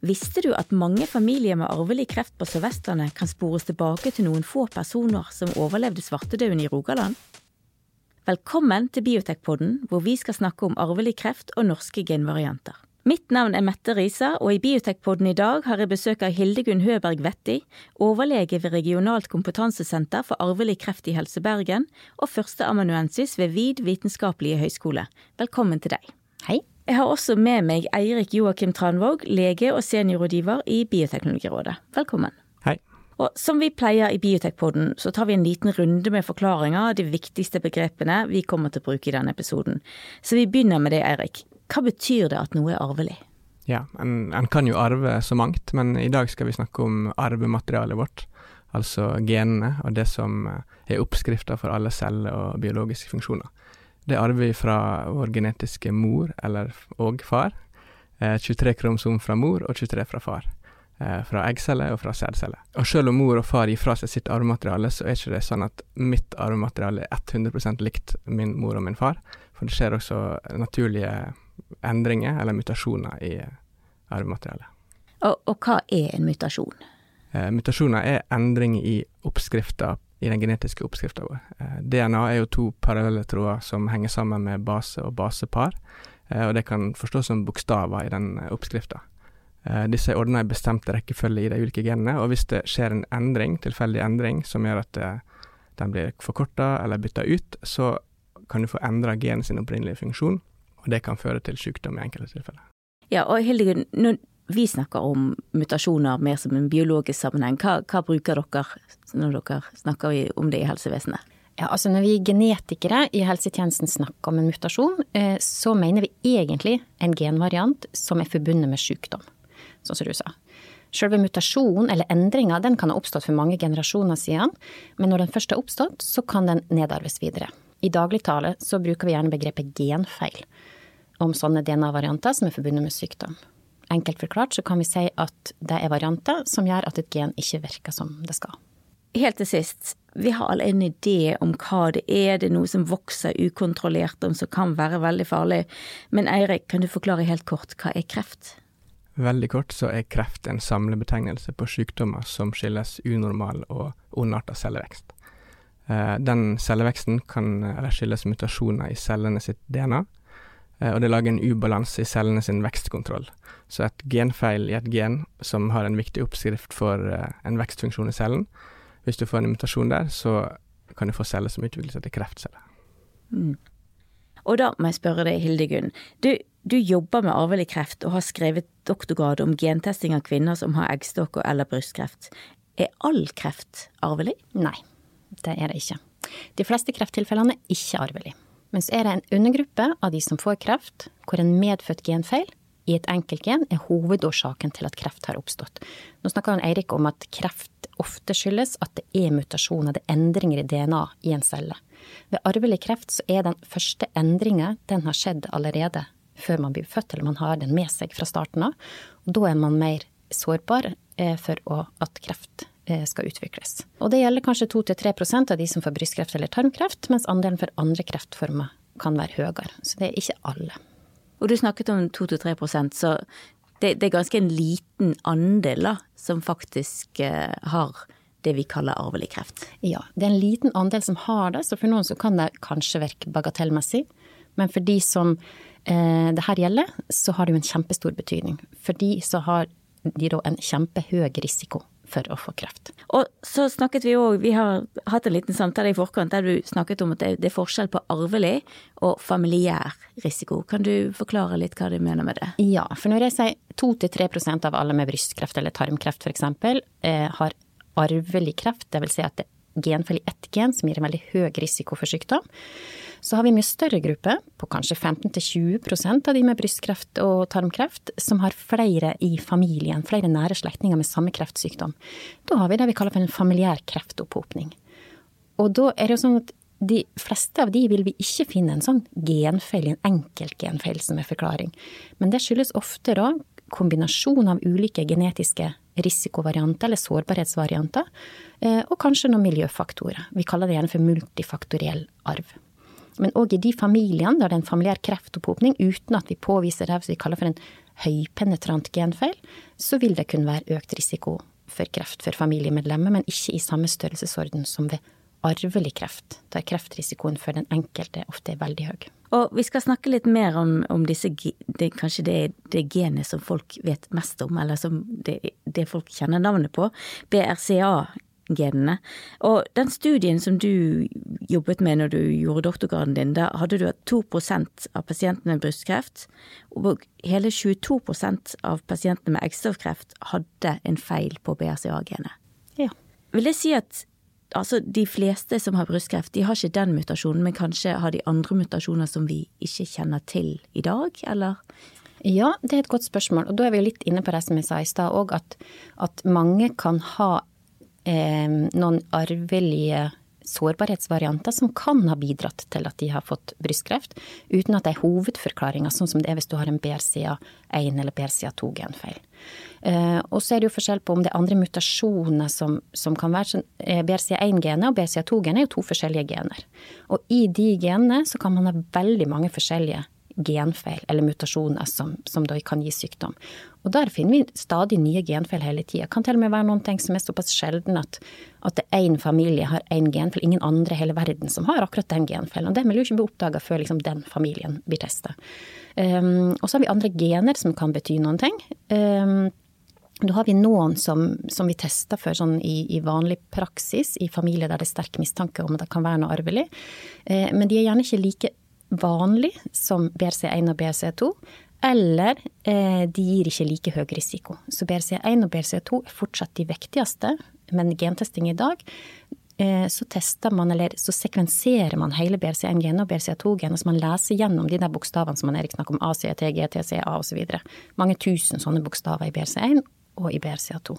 Visste du at mange familier med arvelig kreft på Sør-Vestlandet kan spores tilbake til noen få personer som overlevde svartedauden i Rogaland? Velkommen til Biotekpodden, hvor vi skal snakke om arvelig kreft og norske genvarianter. Mitt navn er Mette Risa, og i Biotekpodden i dag har jeg besøk av Hildegunn Høberg Vetti, overlege ved Regionalt kompetansesenter for arvelig kreft i Helse Bergen og førsteamanuensis ved VID vitenskapelige høgskole. Velkommen til deg. Hei. Jeg har også med meg Eirik Joakim Tranvåg, lege og seniorrådgiver i Bioteknologirådet. Velkommen. Hei. Og som vi pleier i Biotekpodden, så tar vi en liten runde med forklaringer av de viktigste begrepene vi kommer til å bruke i denne episoden. Så vi begynner med det, Eirik. Hva betyr det at noe er arvelig? Ja, en, en kan jo arve så mangt, men i dag skal vi snakke om arvematerialet vårt. Altså genene og det som er oppskrifta for alle celler og biologiske funksjoner. Det arver vi fra vår genetiske mor eller og far. 23 kromosom fra mor og 23 fra far. Fra eggceller og fra sædceller. Og selv om mor og far gir fra seg sitt arvemateriale, så er ikke det sånn at mitt arvemateriale er 100% likt min mor og min far. For det skjer også naturlige endringer eller mutasjoner i arvematerialet. Og, og hva er en mutasjon? Eh, mutasjoner er endring i oppskrifta, i den genetiske oppskrifta vår. Eh, DNA er jo to parallelle tråder som henger sammen med base og basepar, eh, og det kan forstås som bokstaver i den oppskrifta. Eh, disse er ordna i bestemte rekkefølge i de ulike genene, og hvis det skjer en endring, tilfeldig endring, som gjør at den blir forkorta eller bytta ut, så kan du få endra genet sin opprinnelige funksjon, og det kan føre til sykdom i enkelte tilfeller. Ja, og Hildegunn, vi snakker om mutasjoner mer som en biologisk sammenheng, hva, hva bruker dere når dere snakker om det i helsevesenet? Ja, altså Når vi genetikere i helsetjenesten snakker om en mutasjon, eh, så mener vi egentlig en genvariant som er forbundet med sykdom, sånn som du sa. Selve mutasjonen eller endringa kan ha oppstått for mange generasjoner siden, men når den først har oppstått, så kan den nedarves videre. I dagligtale så bruker vi gjerne begrepet genfeil om sånne DNA-varianter som er forbundet med sykdom. Enkelt forklart så kan vi si at det er varianter som gjør at et gen ikke virker som det skal. Helt til sist, vi har alle en idé om hva det er, det er noe som vokser ukontrollert, om som kan være veldig farlig. Men Eirik, kan du forklare helt kort, hva er kreft? Veldig kort så er kreft en samlebetegnelse på sykdommer som skyldes unormal og ondarta cellevekst. Den celleveksten kan skilles skyldes mutasjoner i cellene sitt DNA, og det lager en ubalanse i cellene sin vekstkontroll. Så et genfeil i et gen som har en viktig oppskrift for en vekstfunksjon i cellen, hvis du får en mutasjon der, så kan du få celler som utvikler seg til kreftceller. Mm. Og da må jeg spørre deg, Hildegunn. Du, du jobber med arvelig kreft og har skrevet doktorgrad om gentesting av kvinner som har eggstokker eller brystkreft. Er all kreft arvelig? Nei, det er det ikke. De fleste krefttilfellene er ikke arvelig. Men så er det en undergruppe av de som får kreft, hvor en medfødt genfeil i et enkelt gen er hovedårsaken til at kreft har oppstått. Nå snakker han Eirik om at kreft ofte skyldes at det er mutasjoner, det er endringer i DNA i en celle. Ved arvelig kreft så er den første endringa, den har skjedd allerede før man blir født, eller man har den med seg fra starten av. Da er man mer sårbar for at kreft skal utvikles. Og det gjelder kanskje 2-3 av de som får brystkreft eller tarmkreft, mens andelen for andre kreftformer kan være høyere. Så det er ikke alle. Og du snakket om 2-3% så det, det, er ganske en liten andel da, som faktisk eh, har det vi kaller arvelig kreft. Ja, det er en liten andel som har det, så for noen så kan det kanskje virke bagatellmessig. Men for de som eh, det her gjelder, så har det jo en kjempestor betydning. For de så har de da en kjempehøy risiko for å få kreft. Og så snakket vi òg, vi har hatt en liten samtale i forkant der du snakket om at det er forskjell på arvelig og familiær risiko. Kan du forklare litt hva du mener med det? Ja, for når jeg sier 2-3% av alle med brystkreft eller tarmkreft f.eks. Eh, har arvelig kreft, dvs. Si at det er genfeil i ett gen som gir en veldig høy risiko for sykdom, så har vi mye større gruppe, på kanskje 15-20% av de med brystkreft og tarmkreft, som har flere i familien, flere nære slektninger med samme kreftsykdom. Da har vi det vi kaller for en familiær kreftopphopning. Og da er det jo sånn at de fleste av de vil vi ikke finne en sånn genfeil, en enkelt genfeil som er forklaring. Men det skyldes ofte da kombinasjon av ulike genetiske risikovarianter eller sårbarhetsvarianter, og kanskje noen miljøfaktorer. Vi kaller det gjerne for multifaktoriell arv. Men òg i de familiene der det er en familiær kreftopphopning uten at vi påviser det vi kaller for en høypenetrant genfeil, så vil det kunne være økt risiko for kreft for familiemedlemmer, men ikke i samme størrelsesorden som ved arvelig kreft, der kreftrisikoen for den enkelte ofte er veldig høy. Og vi skal snakke litt mer om, om disse det, Kanskje det er det genet som folk vet mest om, eller som det, det folk kjenner navnet på. BRCA-genene. Og den studien som du jobbet med når du gjorde doktorgraden din, da hadde du at 2% av pasientene med brystkreft og hele 22% av pasientene med eggstoffkreft hadde en feil på BRCA-genet. Ja. Vil det si at altså de fleste som har brystkreft, de har ikke den mutasjonen, men kanskje har de andre mutasjoner som vi ikke kjenner til i dag, eller? Ja, det er et godt spørsmål. Og da er vi litt inne på det som jeg sa i stad òg, at, at, mange kan ha noen arvelige sårbarhetsvarianter som kan ha bidratt til at de har fått brystkreft, uten at det er hovedforklaringa, sånn som det er hvis du har en BRCA1 eller BRCA2-genfeil. Uh, og så er det jo forskjell på om det er andre mutasjoner som, som kan være eh, BRCA1-genet og BRCA2-genet er jo to forskjellige gener. Og i de genene så kan man ha veldig mange forskjellige genfeil eller mutasjoner som, som da kan gi sykdom. Og der finner vi stadig nye genfeil hele tida. Kan til og med være noen ting som er såpass sjelden at, at én familie har én genfeil, ingen andre i hele verden som har akkurat den genfeilen. Og det vil jo ikke bli oppdaga før liksom den familien blir testa. Um, og så har vi andre gener som kan bety noen ting. Um, da har vi noen som, som vi tester for sånn i, i, vanlig praksis, i familier der det er sterk mistanke om at det kan være noe arvelig. Eh, men de er gjerne ikke like vanlig som BRC1 og BRC2. Eller eh, de gir ikke like høy risiko. Så BRC1 og BRC2 er fortsatt de viktigste, men gentesting i dag eh, så tester man, eller så sekvenserer man hele BRC1-genet og BRC2-genet, så man leser gjennom de der bokstavene som man Erik snakker om, ACT, C, A osv. Mange tusen sånne bokstaver i BRC1 og i BRCA2.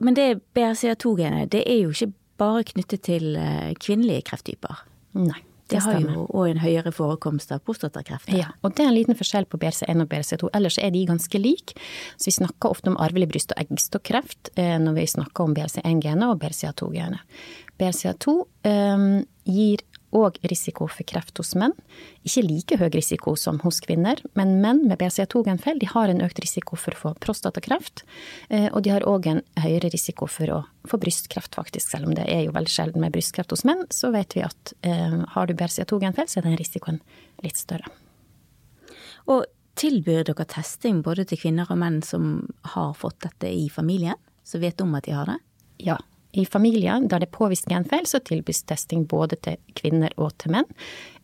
Men det BRCA2-genet, det er jo ikke bare knyttet til eh, kvinnelige krefttyper? Nei. Det, har jo òg en høyere forekomst av prostatakreft. Ja, og det er en liten forskjell på BRC1 og BRC2. Ellers er de ganske like. Så vi snakker ofte om arvelig bryst- og eggstokkreft eh, når vi snakker om BRC1-genet og BRCA2-genet. BRCA2 um, gir og risiko for kreft hos menn. Ikke like høy risiko som hos kvinner, men menn med BRCA2-genfeil de har en økt risiko for å få prostatakreft. Eh, og de har òg en høyere risiko for å få brystkreft, faktisk. Selv om det er jo veldig sjelden med brystkreft hos menn, så vet vi at eh, har du BCA2-genfeil, så er den risikoen litt større. Og tilbyr dere testing både til kvinner og menn som har fått dette i familien, som vet om at de har det? Ja, i familier der det er påvist genfeil, så tilbys testing både til kvinner og til menn.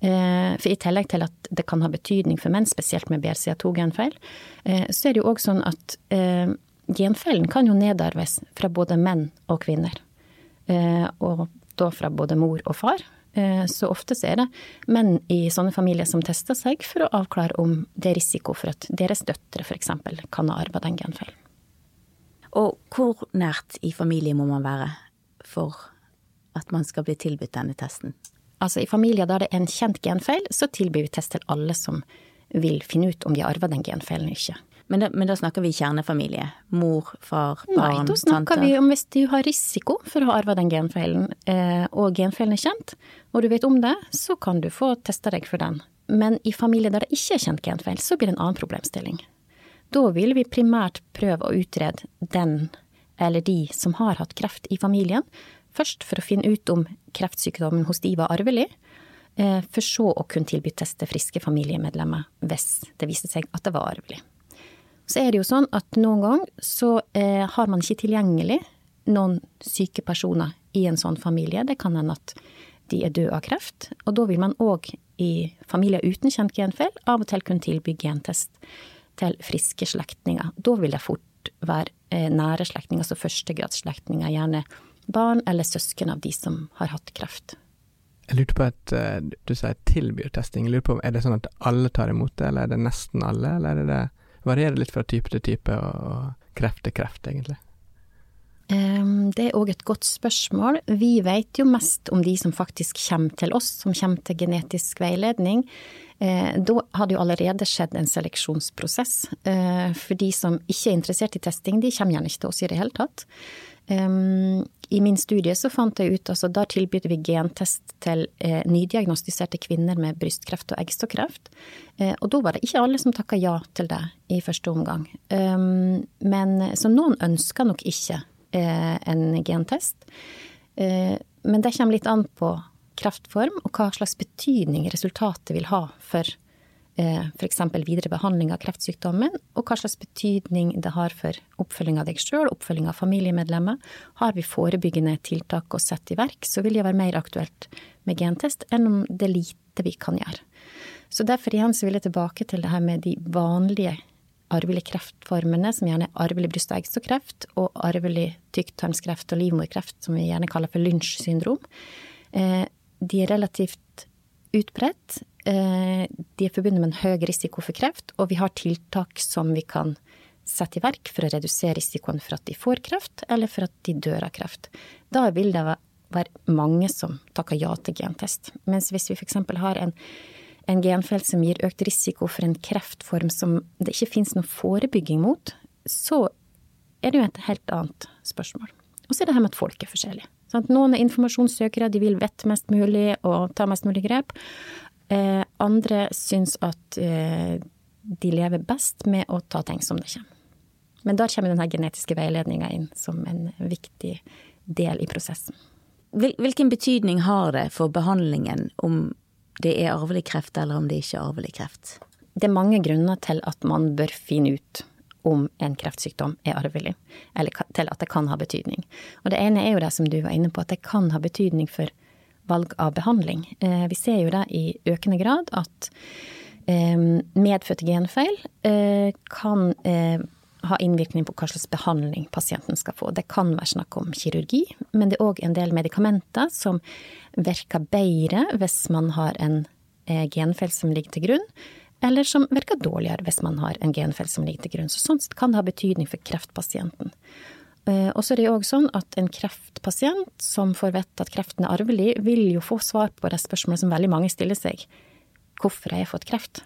Eh, for i tillegg til at det kan ha betydning for menn, spesielt med BRCA2-genfeil, eh, så er det jo òg sånn at eh, genfeilen kan jo nedarves fra både menn og kvinner. Og da fra både mor og far. Så ofte så er det menn i sånne familier som tester seg for å avklare om det er risiko for at deres døtre f.eks. kan ha arva den genfeilen. Og hvor nært i familie må man være for at man skal bli tilbudt denne testen? Altså I familier der det er en kjent genfeil, så tilbyr vi test til alle som vil finne ut om de har arva den genfeilen eller ikke. Men da, men da, snakker vi kjernefamilie? Mor, far, barn, tante? Nei, da snakker tante. vi om hvis du har risiko for å ha arva den genfeilen, eh, og genfeilen er kjent, og du vet om det, så kan du få testa deg for den. Men i familier der det ikke er kjent genfeil, så blir det en annen problemstilling. Da vil vi primært prøve å utrede den eller de som har hatt kreft i familien, først for å finne ut om kreftsykdommen hos de var arvelig, eh, for så å kunne tilby test til friske familiemedlemmer hvis det viste seg at det var arvelig. Så er det jo sånn at noen ganger så eh, har man ikke tilgjengelig noen syke personer i en sånn familie. Det kan hende at de er døde av kreft. Og da vil man òg i familier uten kjent genfeil av og til kunne tilby gentest til friske slektninger. Da vil det fort være eh, nære slektninger, altså førstegradsslektninger, gjerne barn eller søsken av de som har hatt kreft. Jeg lurte på at eh, du sier tilbyr testing. Jeg lurer på, Er det sånn at alle tar imot det, eller er det nesten alle, eller er det, varierer det litt fra type til type og kreft til kreft, egentlig? Det er òg et godt spørsmål. Vi vet jo mest om de som faktisk kommer til oss, som kommer til genetisk veiledning. Eh, da hadde jo allerede skjedd en seleksjonsprosess. Eh, for de som ikke er interessert i testing, de kommer gjerne ikke til oss i det hele tatt. I min studie så fant jeg ut, altså da tilbyr vi gentest til eh, nydiagnostiserte kvinner med brystkreft og eggstokkreft. og da var det ikke alle som takka ja til det i første omgang. men, så noen ønska nok ikke en gentest. men det kommer litt an på kreftform, og hva slags betydning resultatet vil ha for eh, f.eks. videre behandling av kreftsykdommen, og hva slags betydning det har for oppfølging av deg sjøl, oppfølging av familiemedlemmer. Har vi forebyggende tiltak å sette i verk, så vil det være mer aktuelt med gentest enn om det er lite vi kan gjøre. Så derfor igjen så vil jeg tilbake til det her med de vanlige arvelige kreftformene, som gjerne er arvelig bryst- og eggstokkreft, og arvelig tykktarmskreft og livmorkreft, som vi gjerne kaller for Lynch syndrom. Eh, de er relativt utbredt. Eh, de er forbundet med en høy risiko for kreft, og vi har tiltak som vi kan sette i verk for å redusere risikoen for at de får kreft, eller for at de dør av kreft. Da vil det være mange som takker ja til gentest. Mens hvis vi f.eks. har en, en genfelt som gir økt risiko for en kreftform som det ikke finnes noen forebygging mot, så er det jo et helt annet spørsmål. Og så er det her med at folk er forskjellige. Sant? Noen er informasjonssøkere, de vil vite mest mulig og ta mest mulig grep. Eh, andre syns at eh, de lever best med å ta ting som det kommer. Men da kommer denne genetiske veiledninga inn som en viktig del i prosessen. Hvilken betydning har det for behandlingen om det er arvelig kreft eller om det ikke er arvelig kreft? Det er mange grunner til at man bør finne ut om en kreftsykdom er arvelig, eller til at det kan ha betydning. Og det ene er jo det som du var inne på, at det kan ha betydning for valg av behandling. Eh, vi ser jo det i økende grad at eh, medfødte genfeil eh, kan ha innvirkning på hva slags behandling pasienten skal få. Det kan være snakk om kirurgi, men det er òg en del medikamenter som virker bedre hvis man har en genfeil som ligger til grunn, eller som virker dårligere hvis man har en genfeil som ligger til grunn. Så sånn sett kan det ha betydning for kreftpasienten. Eh, og så er det jo òg sånn at en kreftpasient som får vite at kreften er arvelig, vil jo få svar på det spørsmålet som veldig mange stiller seg. Hvorfor har jeg fått kreft?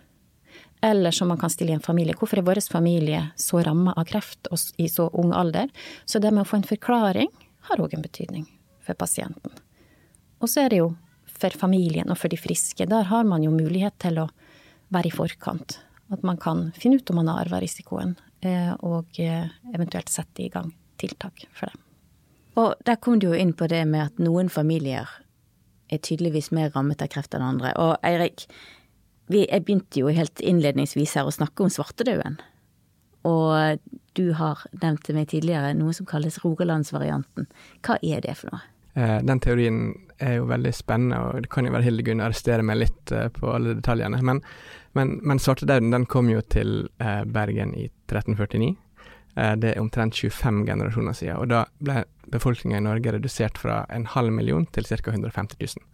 Eller som man kan stille i en familie. Hvorfor er vår familie så ramma av kreft i så ung alder? Så det med å få en forklaring har òg en betydning for pasienten. Og så er det jo for familien og for de friske. Der har man jo mulighet til å være i forkant. At man kan finne ut om man har arva risikoen, eh, og eh, eventuelt sette i gang tiltak for det. Og der kom du jo inn på det med at noen familier er tydeligvis mer rammet av kreft enn andre. Og Eirik, jeg begynte jo helt innledningsvis her å snakke om svartedauden. Og du har nevnt til meg tidligere noe som kalles Rogalandsvarianten. Hva er det for noe? Eh, den teorien er jo veldig spennende, og det kan jo være Hildegunn arrestere meg litt på alle detaljene. Men men, men svartedauden den kom jo til eh, Bergen i 1349. Eh, det er omtrent 25 generasjoner siden. Og da ble befolkninga i Norge redusert fra en halv million til ca. 150 000.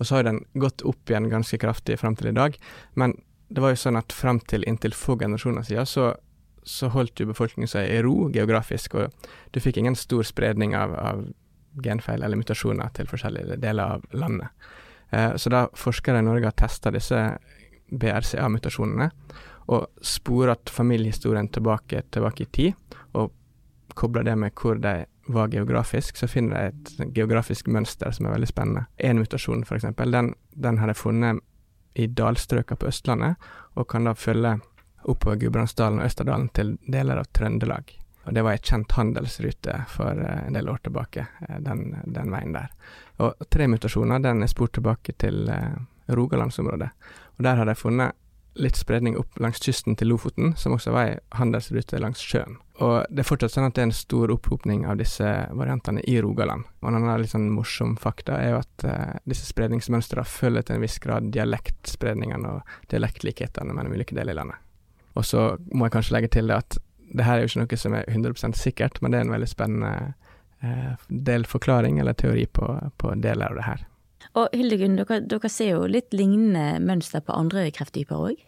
Og så har den gått opp igjen ganske kraftig fram til i dag. Men det var jo sånn at fram til inntil få generasjoner siden så, så holdt jo befolkningen seg i ro geografisk, og du fikk ingen stor spredning av, av genfeil eller mutasjoner til forskjellige deler av landet. Eh, så da forskere i Norge har testa disse BRCA-mutasjonene, og sporet familiehistorien tilbake, tilbake i tid, og kobla det med hvor de var geografisk, så finner de et geografisk mønster som er veldig spennende. En mutasjon, eksempel, den, den har de funnet i dalstrøka på Østlandet, og kan da følge oppover Gudbrandsdalen og Østerdalen til deler av Trøndelag. Og det var ei kjent handelsrute for eh, en del år tilbake, eh, den, den veien der. Og tre mutasjoner, den er spurt tilbake til eh, Rogalandsområdet. Og der har de funnet litt spredning opp langs kysten til Lofoten, som også var ei handelsrute langs sjøen. Og det er fortsatt sånn at det er en stor opphopning av disse variantene i Rogaland. Og en annen litt sånn morsom fakta er jo at uh, disse spredningsmønstrene følger til en viss grad dialektspredningene og dialektlikhetene mellom ulike deler i landet. Og så må jeg kanskje legge til det at det her er jo ikke noe som er 100 sikkert, men det er en veldig spennende delforklaring del forklaring eller teori på, på deler av det her. Og Hildegunn, dere, dere, ser jo litt lignende mønster på andre krefttyper òg?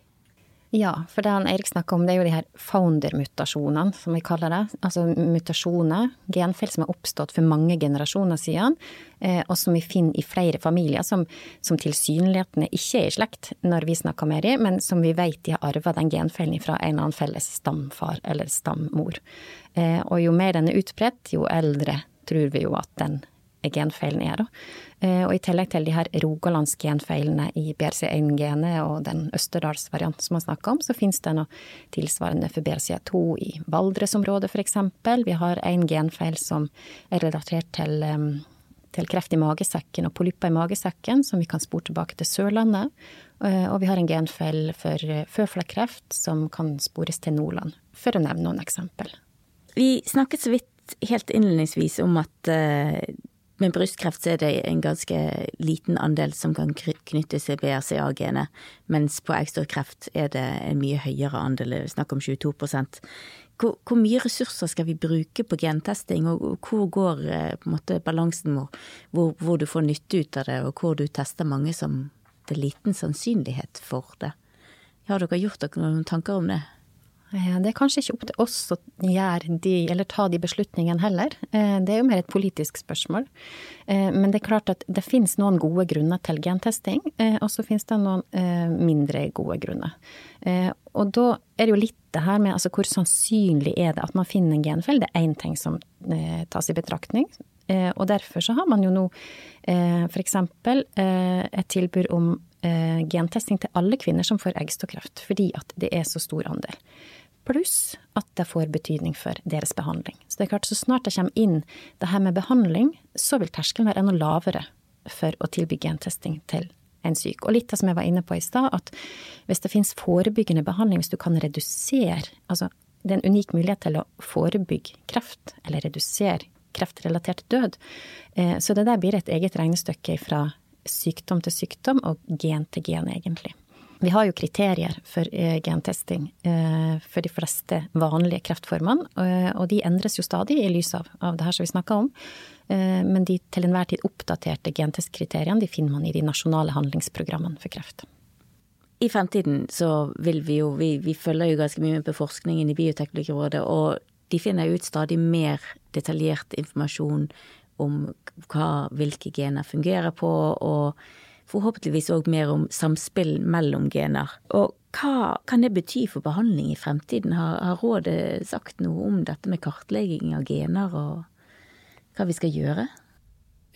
Ja, for det han Eirik snakker om, det er jo de her founder-mutasjonene, som vi kaller det. Altså mutasjoner, genfeil som har oppstått for mange generasjoner siden, eh, og som vi finner i flere familier, som, som tilsynelatende ikke er i slekt når vi snakker med dem, men som vi vet de har arva den genfeilen fra en eller annen felles stamfar eller stammor. Eh, og jo mer den er utbredt, jo eldre tror vi jo at den genfeilen er, da. Eh, og i tillegg til de her rogalandsgenfeilene i BRC1-genet og den Østerdalsvarianten som man snakker om, så finnes det noe tilsvarende for BRCA2 i Valdresområdet f.eks. Vi har en genfeil som er relatert til, til kreft i magesekken og polypper i magesekken, som vi kan spore tilbake til Sørlandet. Eh, og vi har en genfeil for føflekkreft som kan spores til Nordland, for å nevne noen eksempel. Vi snakket så vidt helt innledningsvis om at med brystkreft er det en ganske liten andel som kan knytte til BRCA-genet, mens på eggstokkreft er det en mye høyere andel, snakk om 22 hvor, hvor, mye ressurser skal vi bruke på gentesting, og hvor går eh, måte balansen hvor, hvor, du får nytte ut av det, og hvor du tester mange som det er liten sannsynlighet for det? Har dere gjort dere noen tanker om det? Eh, det er kanskje ikke opp til oss å gjøre de, eller ta de beslutningene heller. Eh, det er jo mer et politisk spørsmål. Eh, men det er klart at det finnes noen gode grunner til gentesting, og så finnes det noen mindre gode grunner. Og da er det jo litt det her med altså hvor sannsynlig er det at man finner en genfeil. Det er én ting som tas i betraktning. Og derfor så har man jo nå f.eks. et tilbud om gentesting til alle kvinner som får eggstokkreft, fordi at det er så stor andel pluss at det får betydning for deres behandling. Så det er klart, så snart det kommer inn det her med behandling, så vil terskelen være enda lavere for å tilby gentesting til en syk. Og litt det som jeg var inne på i stad, at hvis det finnes forebyggende behandling, hvis du kan redusere Altså, det er en unik mulighet til å forebygge kreft, eller redusere kreftrelatert død. Eh, så det der blir et eget regnestykke fra sykdom til sykdom og gen til gen, egentlig. Vi har jo kriterier for eh, gentesting eh, for de fleste vanlige kreftformene, eh, og de endres jo stadig i lys av, av det her som vi snakker om. Men de til enhver tid oppdaterte gentestkriteriene de finner man i de nasjonale handlingsprogrammene for kreft. I fremtiden så vil vi jo, vi, vi følger jo ganske mye med på forskningen i Bioteknologirådet, og de finner ut stadig mer detaljert informasjon om hva, hvilke gener fungerer på, og forhåpentligvis òg mer om samspill mellom gener. Og hva kan det bety for behandling i fremtiden? Har, har rådet sagt noe om dette med kartlegging av gener, og hva vi skal gjøre?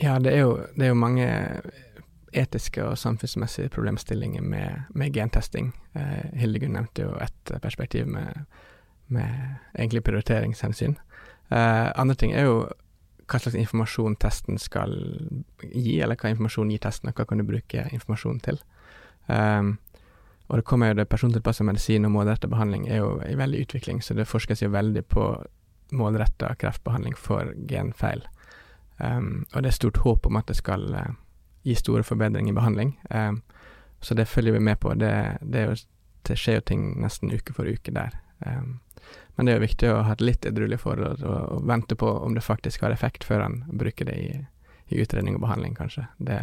Ja, det er jo, det er jo mange etiske og samfunnsmessige problemstillinger med, med gentesting. Eh, Hildegunn nevnte jo et perspektiv med, med egentlig prioriteringshensyn. Eh, andre ting er jo hva slags informasjon testen skal gi, eller hva informasjon gir testen, og hva kan du bruke informasjonen til. Um, og det kommer jo det persontilpassa medisin og målretta behandling er jo i veldig utvikling, så det forskes jo veldig på målretta kreftbehandling for genfeil. Um, og det er stort håp om at det skal uh, gi store forbedringer i behandling. Um, så det følger vi med på. Det, det, jo, det, skjer jo ting nesten uke for uke der. Um, men det er jo viktig å ha et litt edruelig forhold og, og, vente på om det faktisk har effekt, før en bruker det i, i, utredning og behandling, kanskje. Det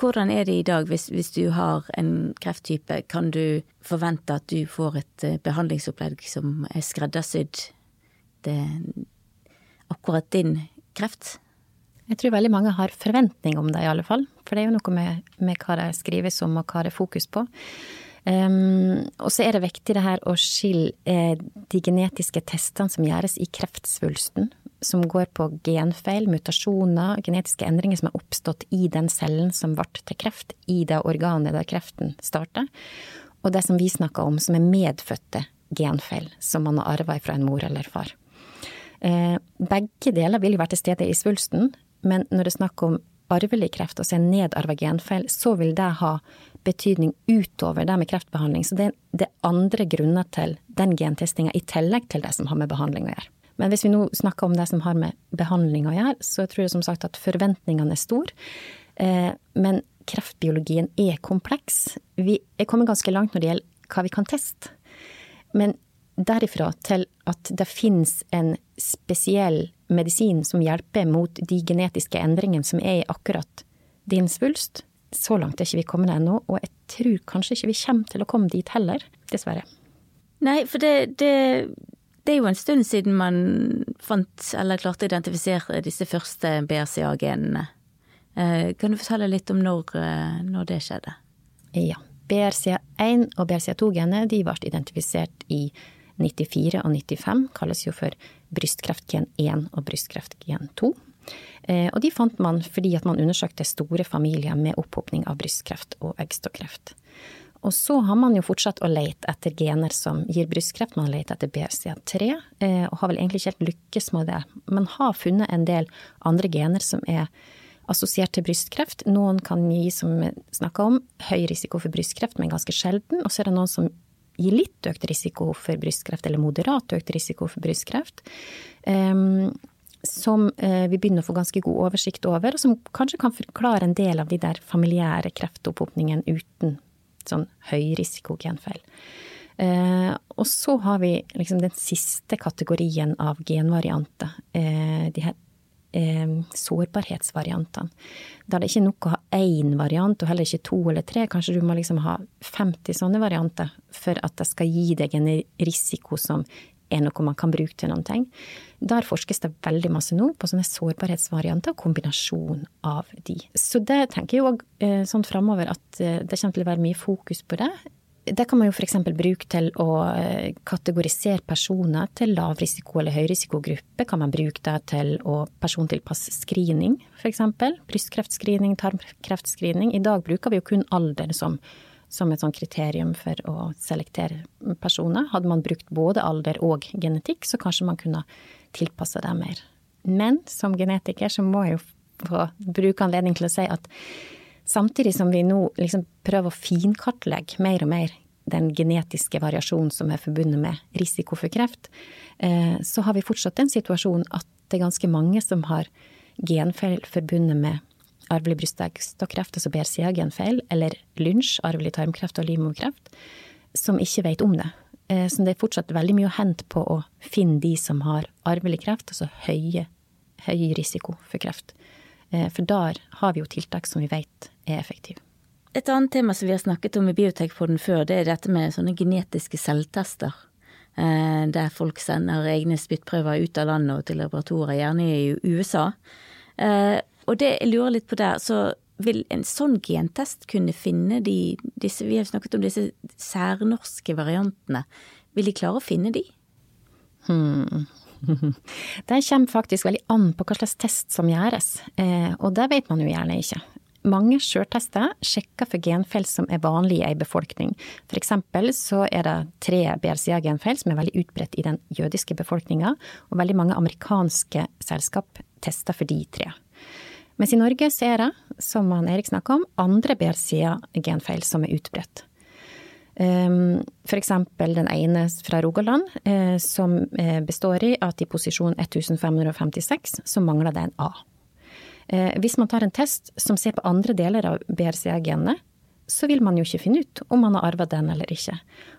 hvordan er det i dag hvis, hvis, du har en krefttype? Kan du forvente at du får et uh, behandlingsopplegg som er skreddersydd akkurat din kreft? Jeg tror veldig mange har forventning om det, i alle fall. For det er jo noe med, med hva det skrives om, og hva det er fokus på. Um, og så er det viktig det her å skille eh, de genetiske testene som gjøres i kreftsvulsten, som går på genfeil, mutasjoner, genetiske endringer som er oppstått i den cellen som ble til kreft, i det organet der kreften starter, og det som vi snakker om som er medfødte genfeil, som man har arva fra en mor eller far. Eh, begge deler vil jo være til stede i svulsten, men når det er snakk om arvelig kreft, altså en nedarva genfeil, så vil det ha betydning utover det med kreftbehandling. Så det, det er andre grunner til den gentestinga, i tillegg til det som har med behandling å gjøre. Men hvis vi nå snakker om det som har med behandling å gjøre, så tror jeg som sagt at forventningene er store. Eh, men kreftbiologien er kompleks. Vi er kommet ganske langt når det gjelder hva vi kan teste. Men derifra til at det finnes en spesiell medisin som hjelper mot de genetiske endringene som er i akkurat din svulst, så langt er ikke vi kommet ennå, og jeg tror kanskje ikke vi kommer til å komme dit heller, dessverre. Nei, for det, det, det er jo en stund siden man fant, eller klarte å identifisere disse første BRCA-genene. Eh, kan du fortelle litt om når, eh, når det skjedde? Ja. BRCA1 og BRCA2-genet ble identifisert i 94 og 95, kalles jo for brystkreftgen 1 og brystkreftgen 2. Eh, og de fant man fordi at man undersøkte store familier med opphopning av brystkreft og eggstokkreft. Og så har man jo fortsatt å lete etter gener som gir brystkreft. Man har lett etter BRCA3, eh, og har vel egentlig ikke helt lykkes med det. Men har funnet en del andre gener som er assosiert til brystkreft. Noen kan gi, som vi snakka om, høy risiko for brystkreft, men ganske sjelden. Og så er det noen som gir litt økt risiko for brystkreft, eller moderat økt risiko for brystkreft. Som uh, vi begynner å få ganske god oversikt over, og som kanskje kan forklare en del av de der familiære kreftopphopningene uten sånn høyrisikogenfeil. Uh, og så har vi liksom den siste kategorien av genvarianter. Uh, de her eh, sårbarhetsvariantene. Da er det ikke nok å ha én variant, og heller ikke to eller tre. Kanskje du må liksom ha 50 sånne varianter for at det skal gi deg en risiko som er noe man kan bruke til noen ting. Der forskes det veldig masse nå på sånne sårbarhetsvarianter og kombinasjon av de. Så det tenker jeg òg eh, sånn framover at eh, det kommer til å være mye fokus på det. Det kan man jo f.eks. bruke til å eh, kategorisere personer til lavrisiko- eller høyrisikogruppe. Kan man bruke det til å persontilpasse screening, f.eks. Brystkreftscreening, tarmkreftscreening. I dag bruker vi jo kun alder som, som et sånn kriterium for å selektere personer. Hadde man brukt både alder og genetikk, så kanskje man kunne tilpasse det mer. Men som genetiker så må jeg jo få bruke anledning til å si at Samtidig som vi nå liksom prøver å finkartlegge mer og mer den genetiske variasjonen som er forbundet med risiko for kreft, eh, så har vi fortsatt den situasjonen at det er ganske mange som har genfeil forbundet med arvelig brystekstokkreft, altså BRCA-genfeil, eller lynsj, arvelig tarmkreft og livmorkreft, som ikke vet om det. Eh, så det er fortsatt veldig mye å hente på å finne de som har arvelig kreft, altså høye, høy risiko for kreft. Eh, for der har vi jo tiltak som vi vet er effektiv. Et annet tema som vi har snakket om i Biotekpoden før, det er dette med sånne genetiske selvtester. Eh, der folk sender egne spyttprøver ut av landet og til laboratorier, gjerne i USA. Eh, og det jeg lurer litt på der, så vil en sånn gentest kunne finne de disse Vi har snakket om disse særnorske variantene. Vil de klare å finne de? Hmm. Det kommer faktisk veldig an på hva slags test som gjøres, eh, og det vet man jo gjerne ikke. Mange sjøltester sjekker for genfeil som er vanlige i ei befolkning. Eksempel så er det tre BRCA-genfeil som er veldig utbredt i den jødiske befolkninga, og veldig mange amerikanske selskap tester for de tre. Mens i Norge så er det, som han Erik snakka om, andre BRCA-genfeil som er utbredt. F.eks. for eksempel den ene fra Rogaland, eh, som eh, består i at i posisjon 1556 så mangler det en A. Eh, hvis man tar en test som ser på andre deler av BRCA-genene, så vil man jo ikke finne ut om man har arva den eller ikke.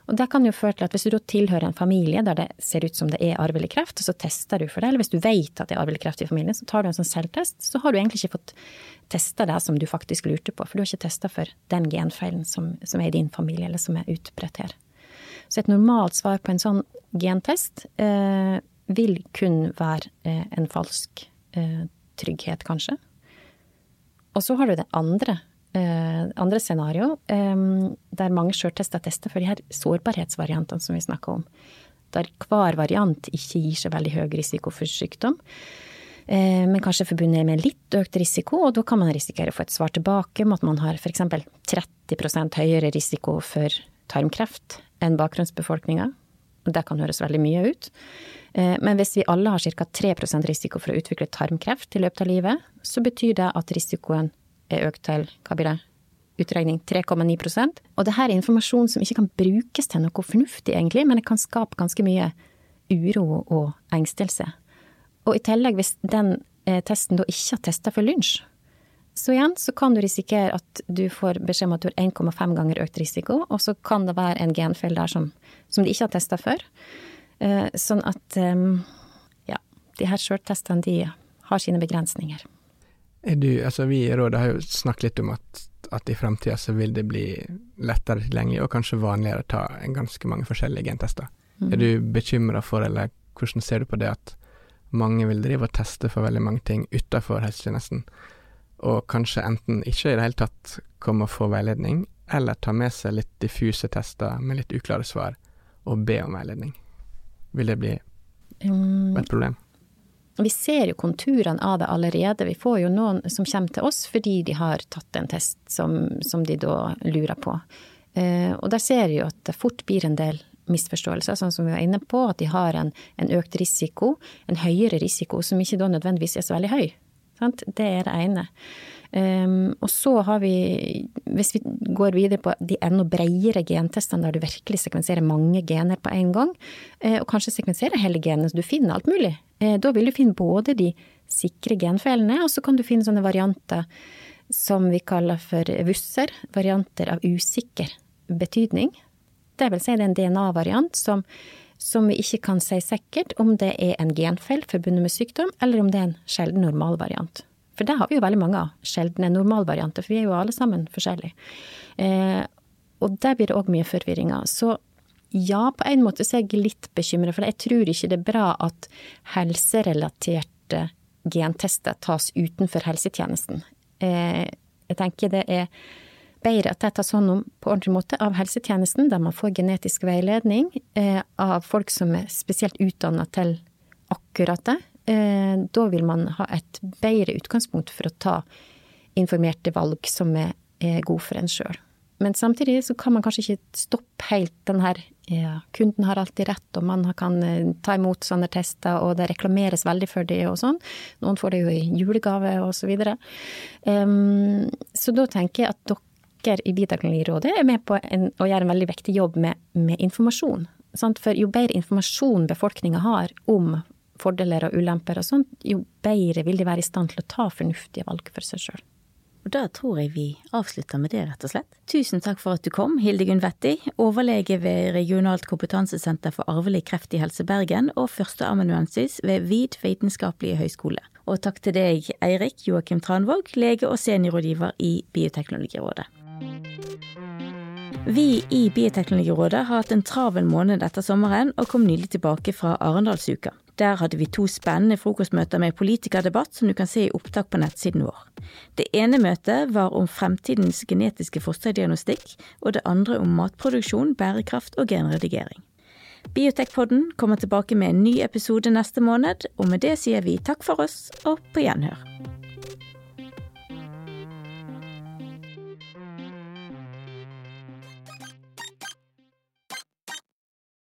Og det kan jo føre til at hvis du da tilhører en familie der det ser ut som det er arvelig kreft, så tester du for det, eller hvis du vet at det er arvelig kreft i familien, så tar du en sånn selvtest, så har du egentlig ikke fått testa det som du faktisk lurte på, for du har ikke testa for den genfeilen som, som, er i din familie, eller som er utbredt her. Så et normalt svar på en sånn gentest eh, vil kun være eh, en falsk eh, trygghet, kanskje. Og så har du det andre, eh, andre scenario, eh, der mange sjøltester tester for de her sårbarhetsvariantene som vi snakker om. Der hver variant ikke gir så veldig høy risiko for sykdom, eh, men kanskje forbundet med litt økt risiko, og da kan man risikere å få et svar tilbake om at man har f.eks. 30% høyere risiko for tarmkreft enn bakgrunnsbefolkninga. Det kan høres veldig mye ut. Eh, men hvis vi alle har ca. 3% risiko for å utvikle tarmkreft i løpet av livet, så betyr det at risikoen er økt til hva blir det, utregning 3,9% Og det her er informasjon som ikke kan brukes til noe fornuftig, egentlig, men det kan skape ganske mye uro og engstelse. Og i tillegg, hvis den eh, testen da ikke har testa for lynsj, så igjen så kan du risikere at du får beskjed om at du har 1,5 ganger økt risiko, og så kan det være en genfeil der som, som de ikke har testa før. Eh, sånn at ja, de her sjøltestene de har sine begrensninger. Er du, altså Vi i rådet har jo snakket litt om at at i framtida så vil det bli lettere tilgjengelig, og kanskje vanligere å ta ganske mange forskjellige gentester. Mm. Er du bekymra for, eller hvordan ser du på det at mange vil drive og teste for veldig mange ting utenfor helsetjenesten, og kanskje enten ikke i det hele tatt komme og få veiledning, eller ta med seg litt diffuse tester med litt uklare svar, og be om veiledning? Vil det bli um, et problem? Vi ser jo konturene av det allerede. Vi får jo noen som kommer til oss fordi de har tatt en test som, som de da lurer på. Eh, og der ser vi jo at det fort blir en del misforståelser, sånn som vi var inne på, at de har en, en økt risiko, en høyere risiko, som ikke da nødvendigvis er så veldig høy. Sant? Det er det ene. Um, og så har vi, hvis vi går videre på de enda bredere gentestene der du virkelig sekvenserer mange gener på en gang, uh, og kanskje sekvenserer hele genene så du finner alt mulig, uh, da vil du finne både de sikre genfeilene, og så kan du finne sånne varianter som vi kaller for vusser, varianter av usikker betydning. Det vil si det er en DNA-variant som, som vi ikke kan si sikkert om det er en genfeil forbundet med sykdom, eller om det er en sjelden normalvariant. For det har vi jo veldig mange av, sjeldne normalvarianter, for vi er jo alle sammen forskjellige. Eh, og der blir det òg mye forvirringer. Så ja, på en måte så er jeg litt bekymret, for jeg tror ikke det er bra at helserelaterte gentester tas utenfor helsetjenesten. Eh, jeg tenker det er bedre at det tas hånd om på ordentlig måte av helsetjenesten, der man får genetisk veiledning eh, av folk som er spesielt utdanna til akkurat det. Eh, da vil man ha et bedre utgangspunkt for å ta informerte valg som er, gode for en sjøl. Men samtidig så kan man kanskje ikke stoppe helt den her ja, kunden har alltid rett, og man kan eh, ta imot sånne tester, og det reklameres veldig for det og sånn. Noen får det jo i julegave og så videre. Um, så da tenker jeg at dere dere i Bioteknologirådet er med på en, å gjøre en veldig viktig jobb med, med informasjon. Sant? For jo bedre informasjon befolkninga har om fordeler og ulemper og sånt, jo bedre vil de være i stand til å ta fornuftige valg for seg sjøl. Og da tror jeg vi avslutter med det, rett og slett. Tusen takk for at du kom, Hildegunn Vetti, overlege ved Regionalt kompetansesenter for arvelig kreft i Helse Bergen og førsteamanuensis ved VID vitenskapelige høgskole. Og takk til deg, Eirik Joakim Tranvåg, lege og seniorrådgiver i Bioteknologirådet. Vi i Bioteknologirådet har hatt en travel måned etter sommeren, og kom nylig tilbake fra Arendalsuka. Der hadde vi to spennende frokostmøter med politikerdebatt som du kan se i opptak på nettsiden vår. Det ene møtet var om fremtidens genetiske fosterdiagnostikk, og det andre om matproduksjon, bærekraft og genredigering. Biotekpodden kommer tilbake med en ny episode neste måned, og med det sier vi takk for oss og på gjenhør.